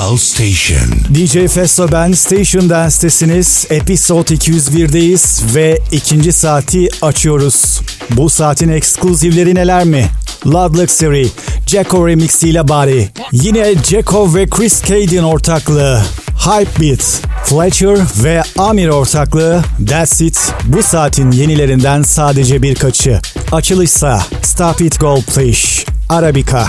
House Station. DJ Festo ben Station Dance'tesiniz. Episode 201'deyiz ve ikinci saati açıyoruz. Bu saatin ekskluzivleri neler mi? Love Luxury, Jacko Remix ile bari. Yine Jacko ve Chris Cade'in ortaklığı. Hype Beat, Fletcher ve Amir ortaklığı That's It bu saatin yenilerinden sadece birkaçı. Açılışsa Stop It Gold Please, Arabica.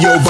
yo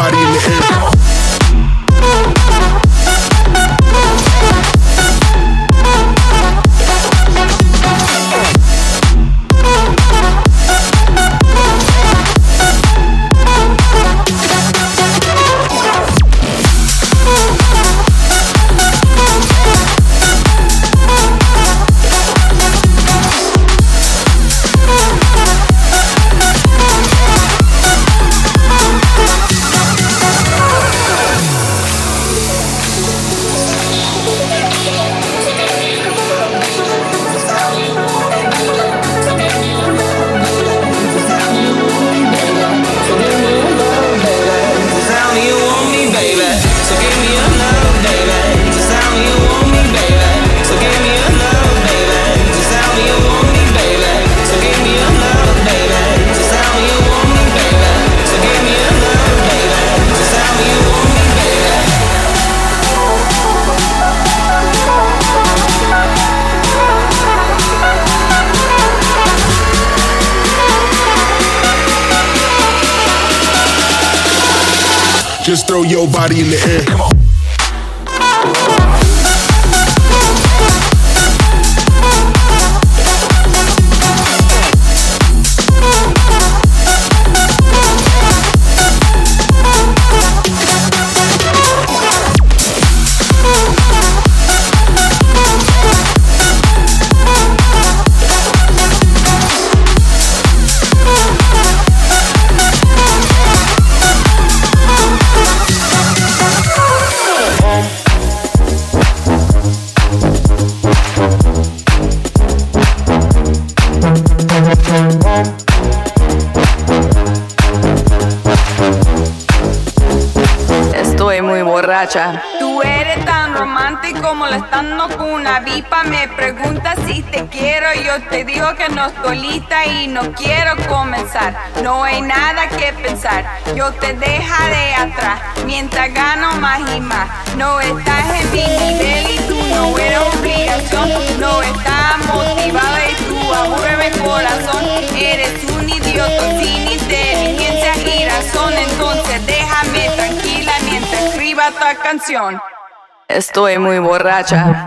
your body in the air. que nos dolita y no quiero comenzar. No hay nada que pensar, yo te deja de atrás, mientras gano más y más. No estás en mi nivel y tú no eres obligación, no estás motivada y tú aburre mi corazón. Eres un idiota sin inteligencia y razón, entonces déjame tranquila mientras escriba esta canción. Estoy muy borracha.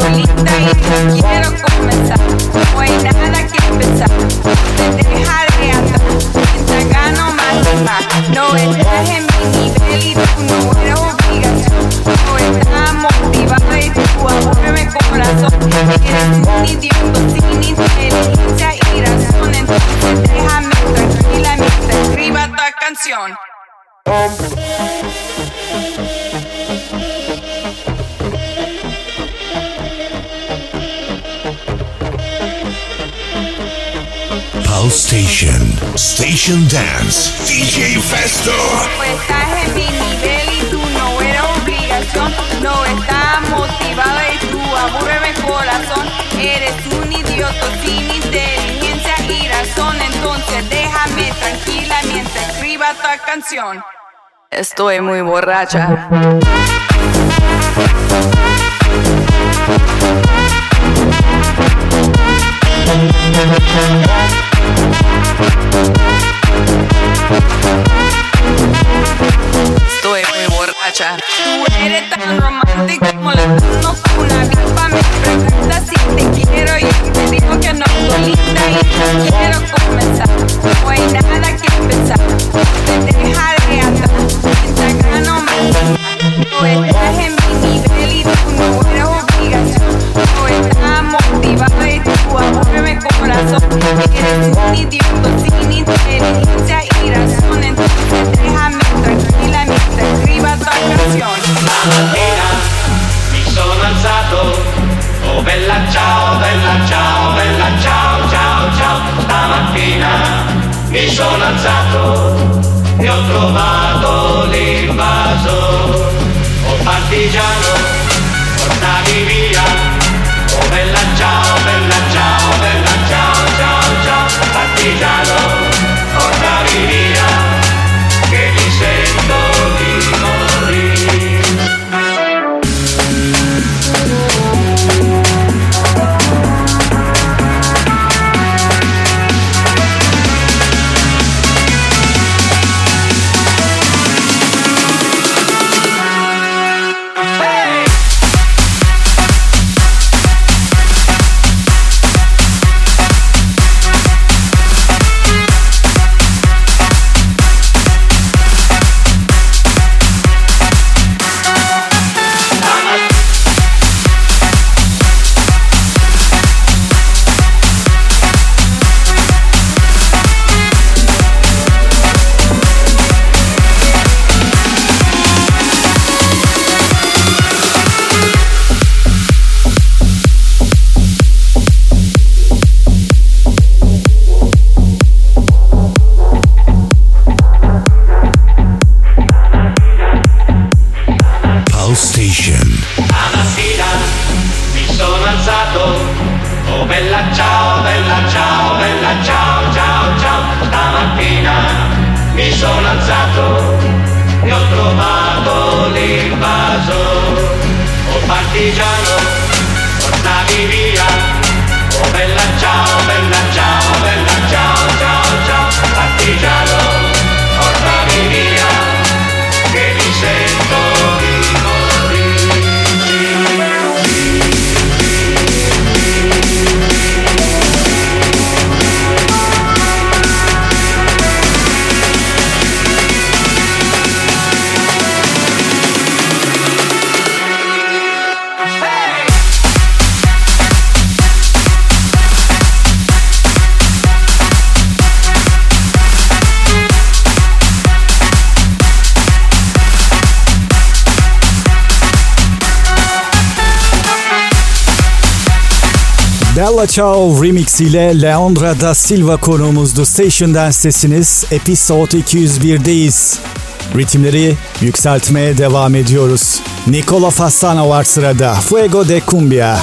solita y quiero comenzar. No hay nada que empezar. Estás en mi nivel y tú no eres obligación. No estás motivado y tú aburre mi corazón. Eres un idiota sin inteligencia y razón. Entonces déjame tranquila mientras escriba tu canción. Estoy muy borracha. Bella Ciao remix ile Leandra da Silva konuğumuzdu. Station Dance'tesiniz. Episode 201'deyiz. Ritimleri yükseltmeye devam ediyoruz. Nicola Fassano var sırada. Fuego de Cumbia.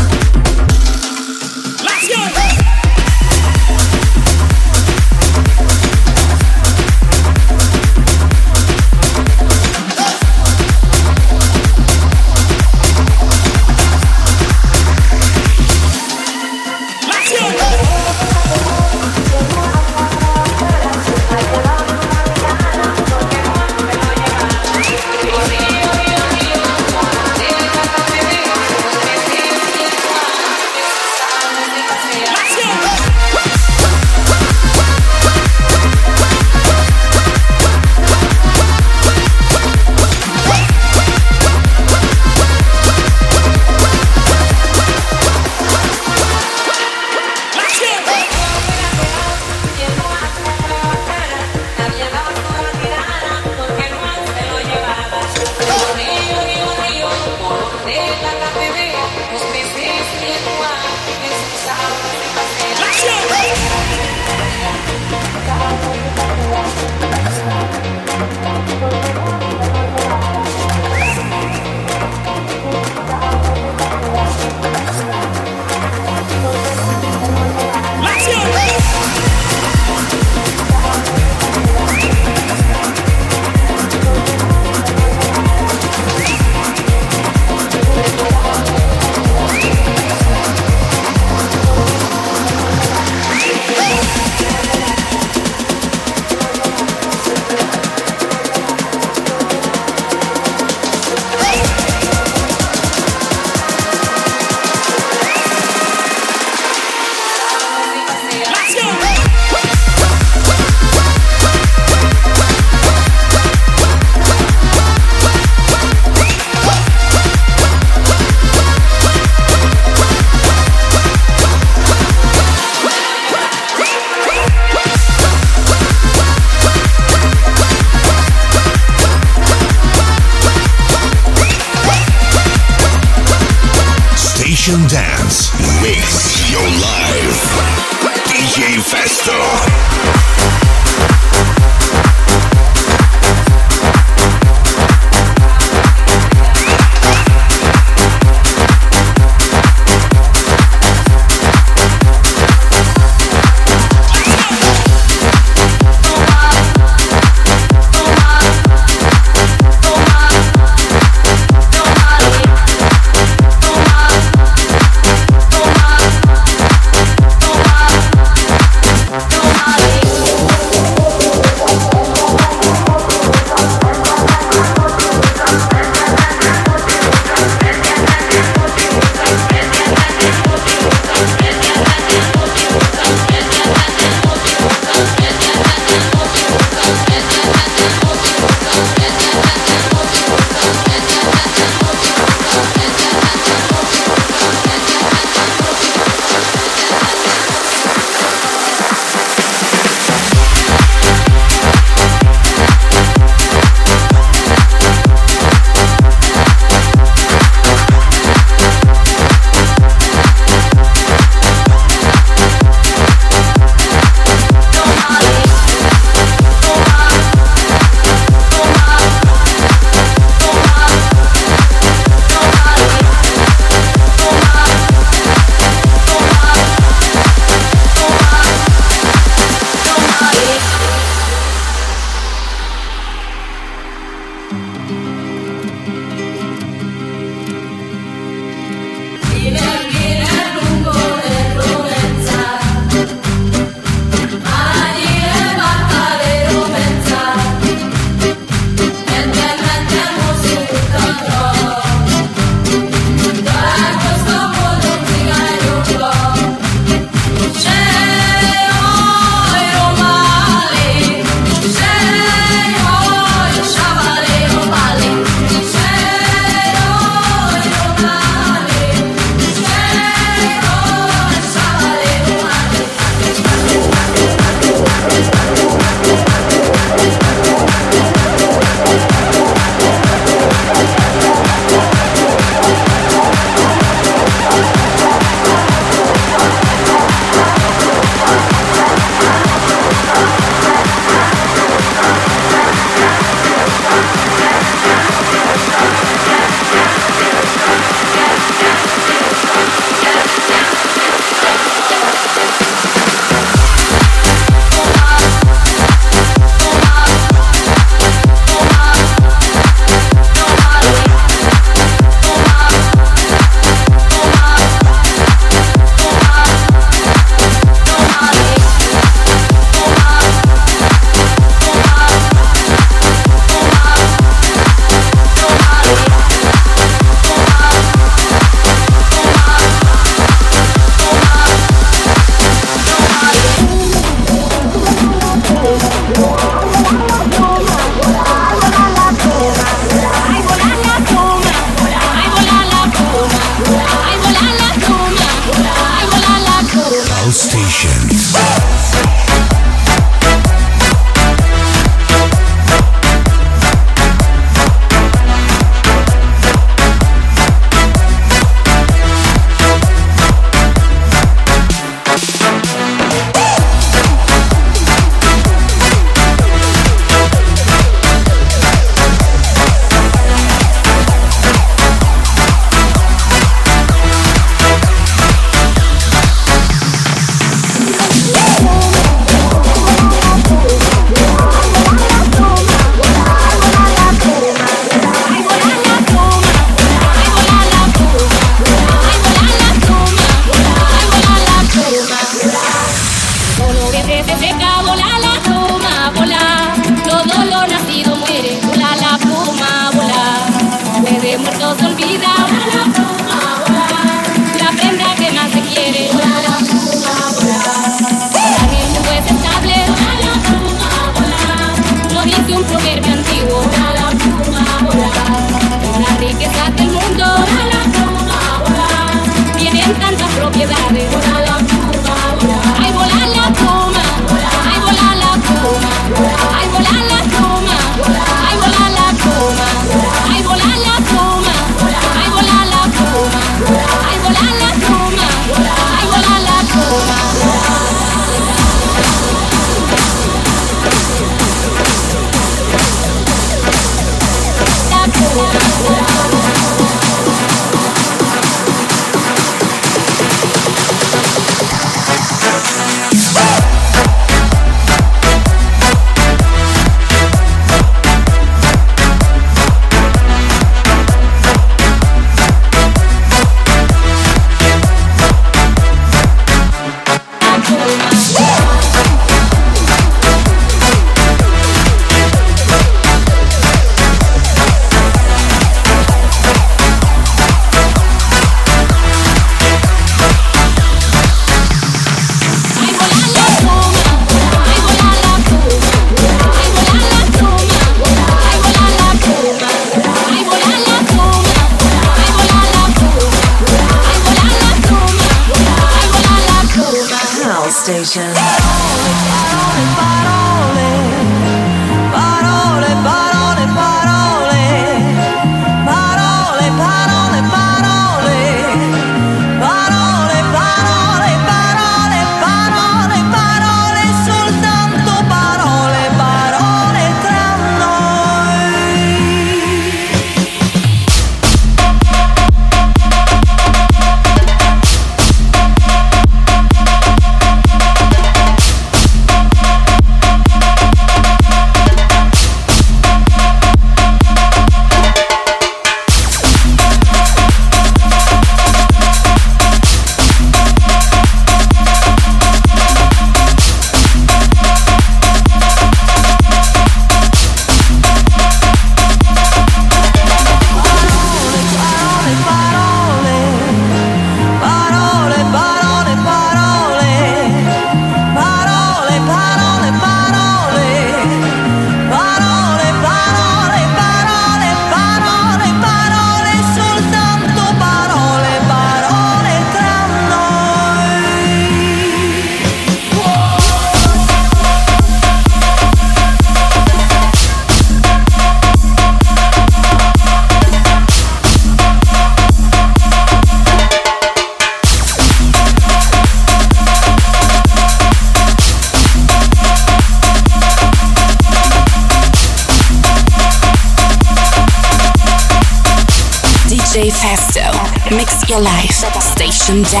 좀 자.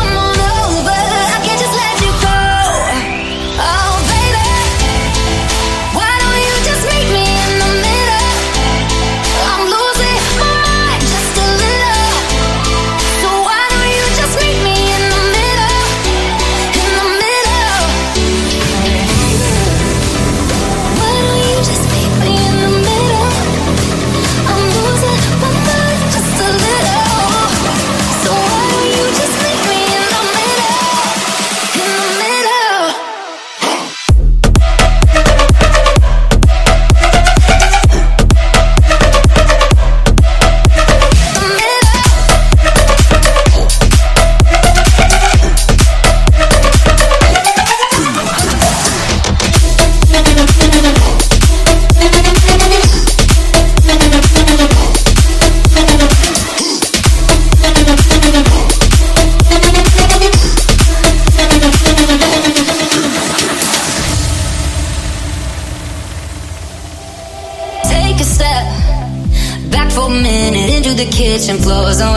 ocean flows on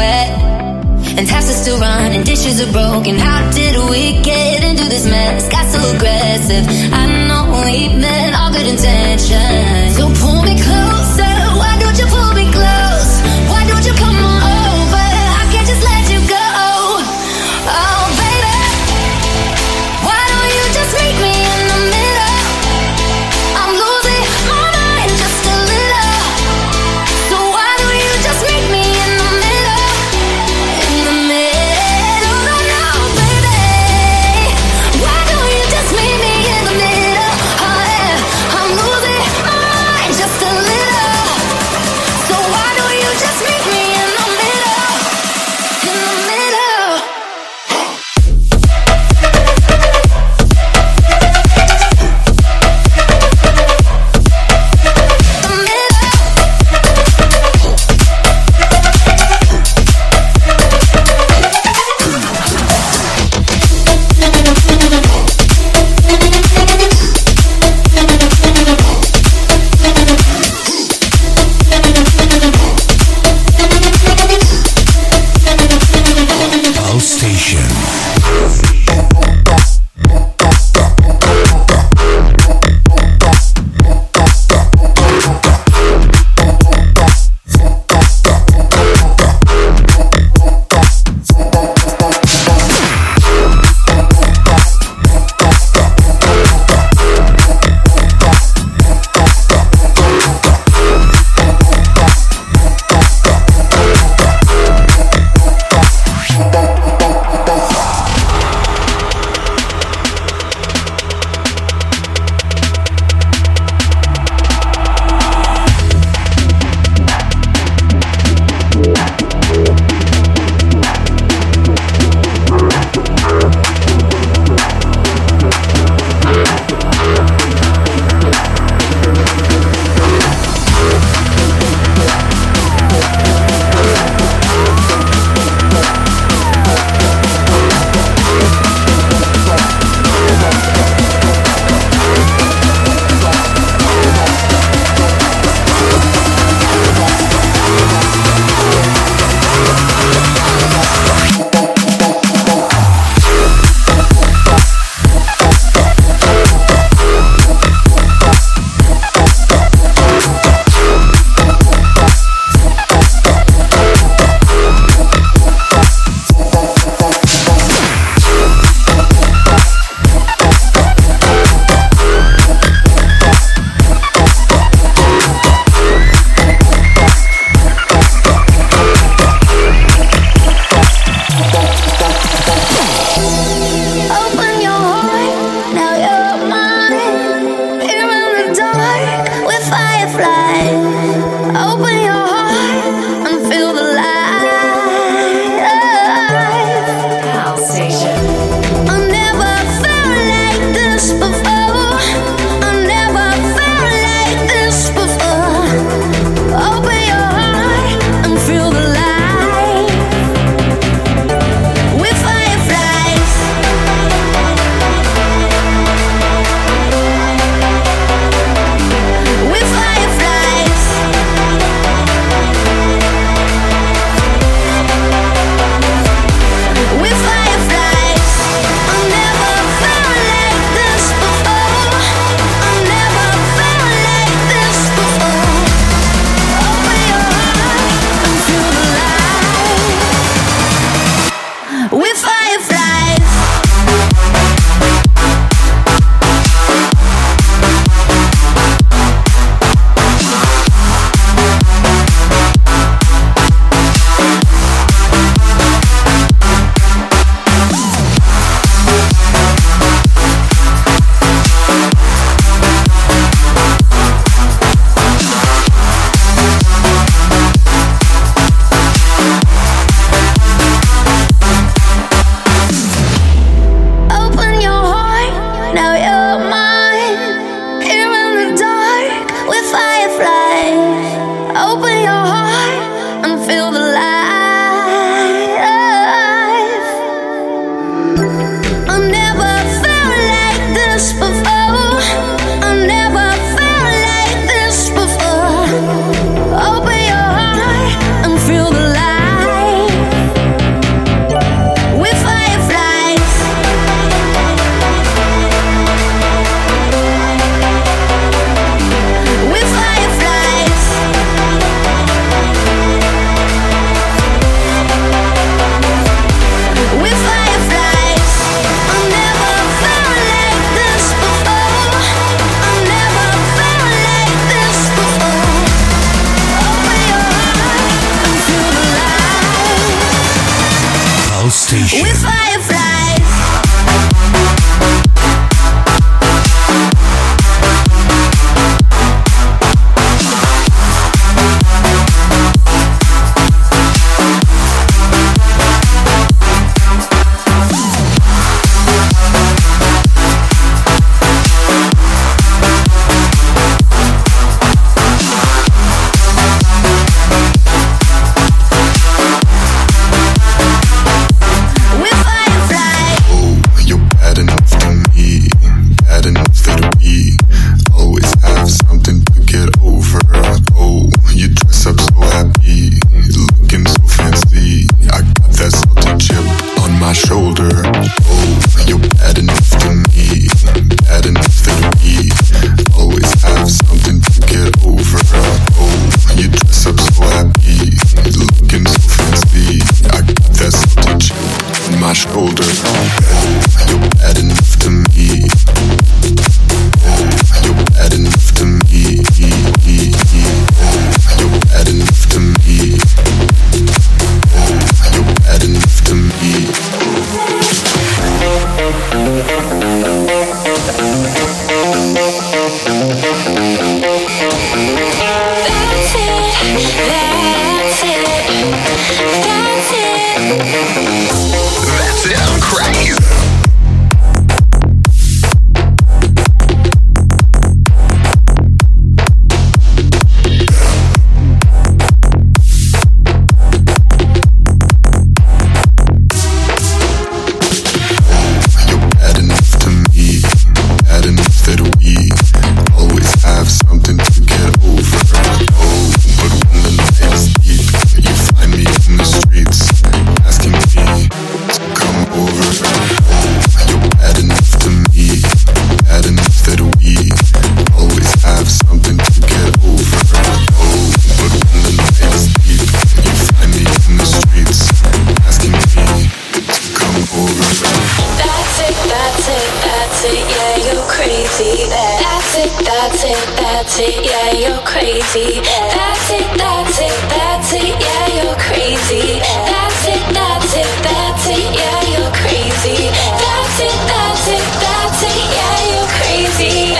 crazy. That's it, that's it, that's it, yeah, you're crazy. That's it, that's it, that's it, yeah, you're crazy. That's it, that's it, that's it, yeah, you're crazy. That's it, that's it, that's it, yeah, you're crazy.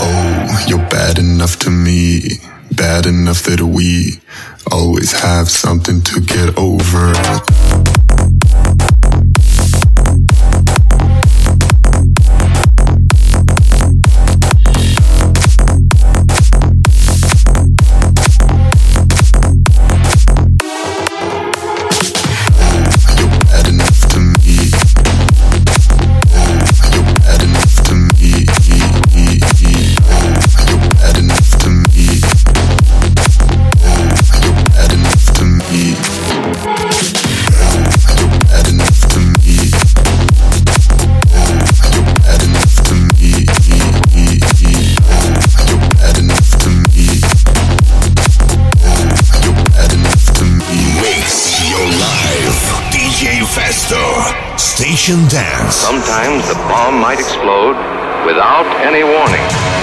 Oh, you're bad enough to me, bad enough that we always have something to get over. Sometimes the bomb might explode without any warning.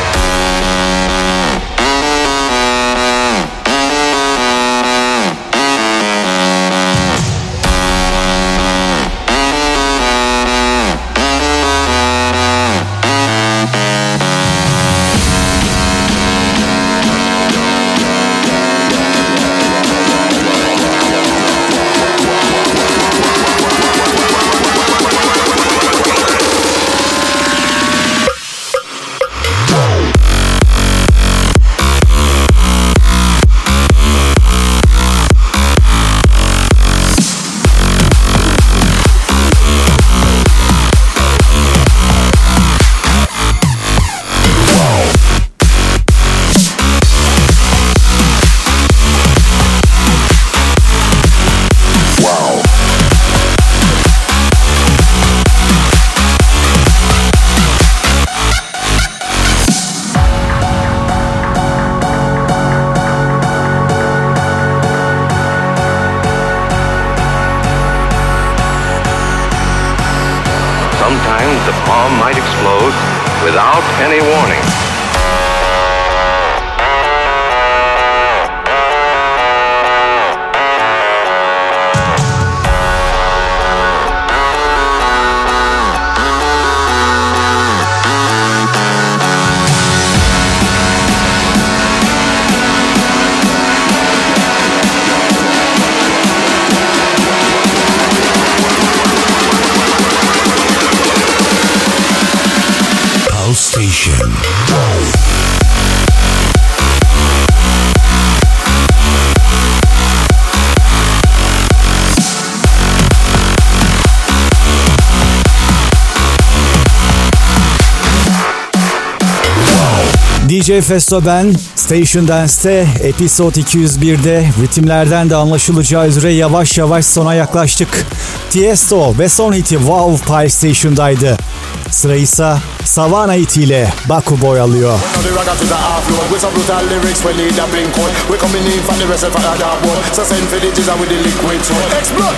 DJ Festo ben. Station Dance'te Episode 201'de ritimlerden de anlaşılacağı üzere yavaş yavaş sona yaklaştık. Tiesto ve son hiti Wow Pie Station'daydı. Sıra ise Savana itiyle Baku boy alıyor. Explode!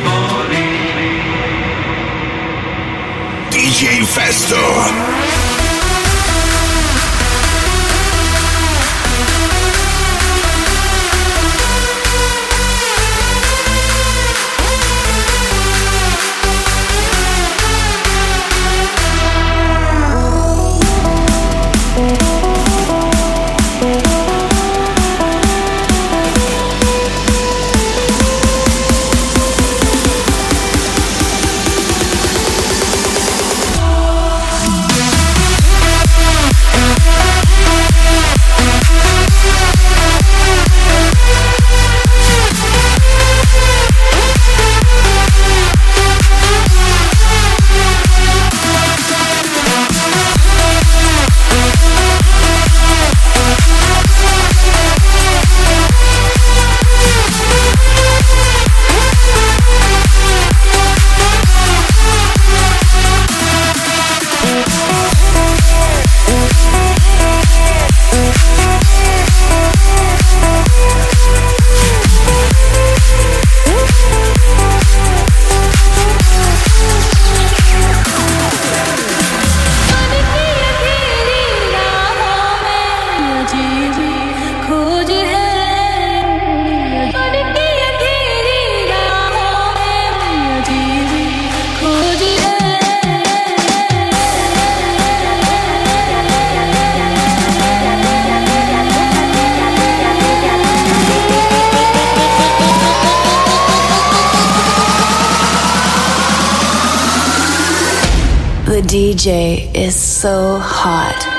DJ Festo. DJ is so hot.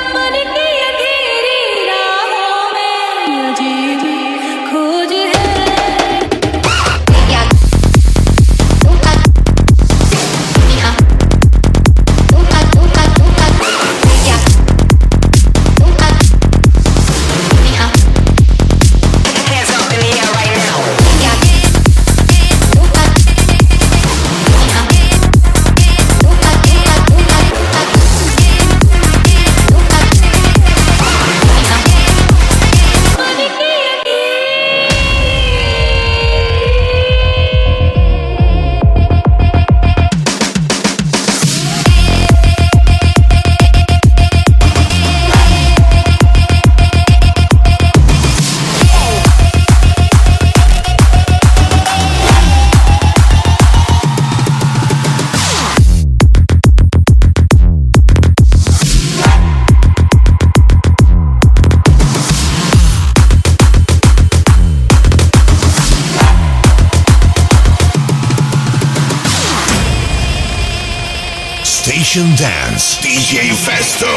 DJ Festo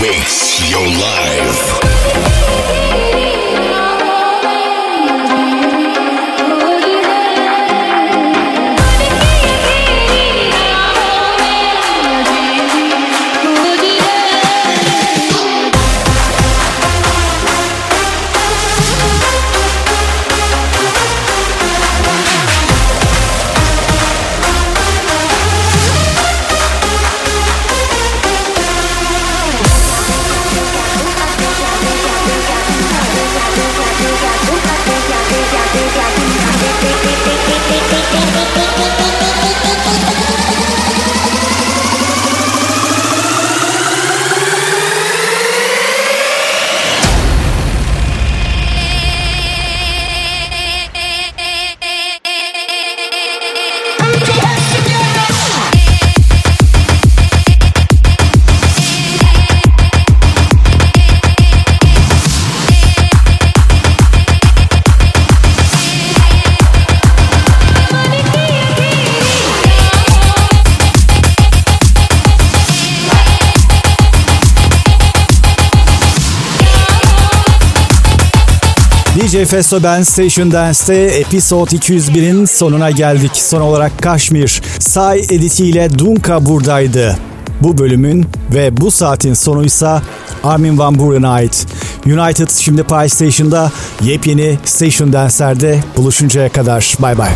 Mix. DJ Festo Ben Station Dance'te Episode 201'in sonuna geldik. Son olarak Kashmir, Sai editiyle Dunka buradaydı. Bu bölümün ve bu saatin sonuysa Armin Van Buuren'a ait. United şimdi Pie Station'da yepyeni Station Dance'lerde buluşuncaya kadar. Bay bay.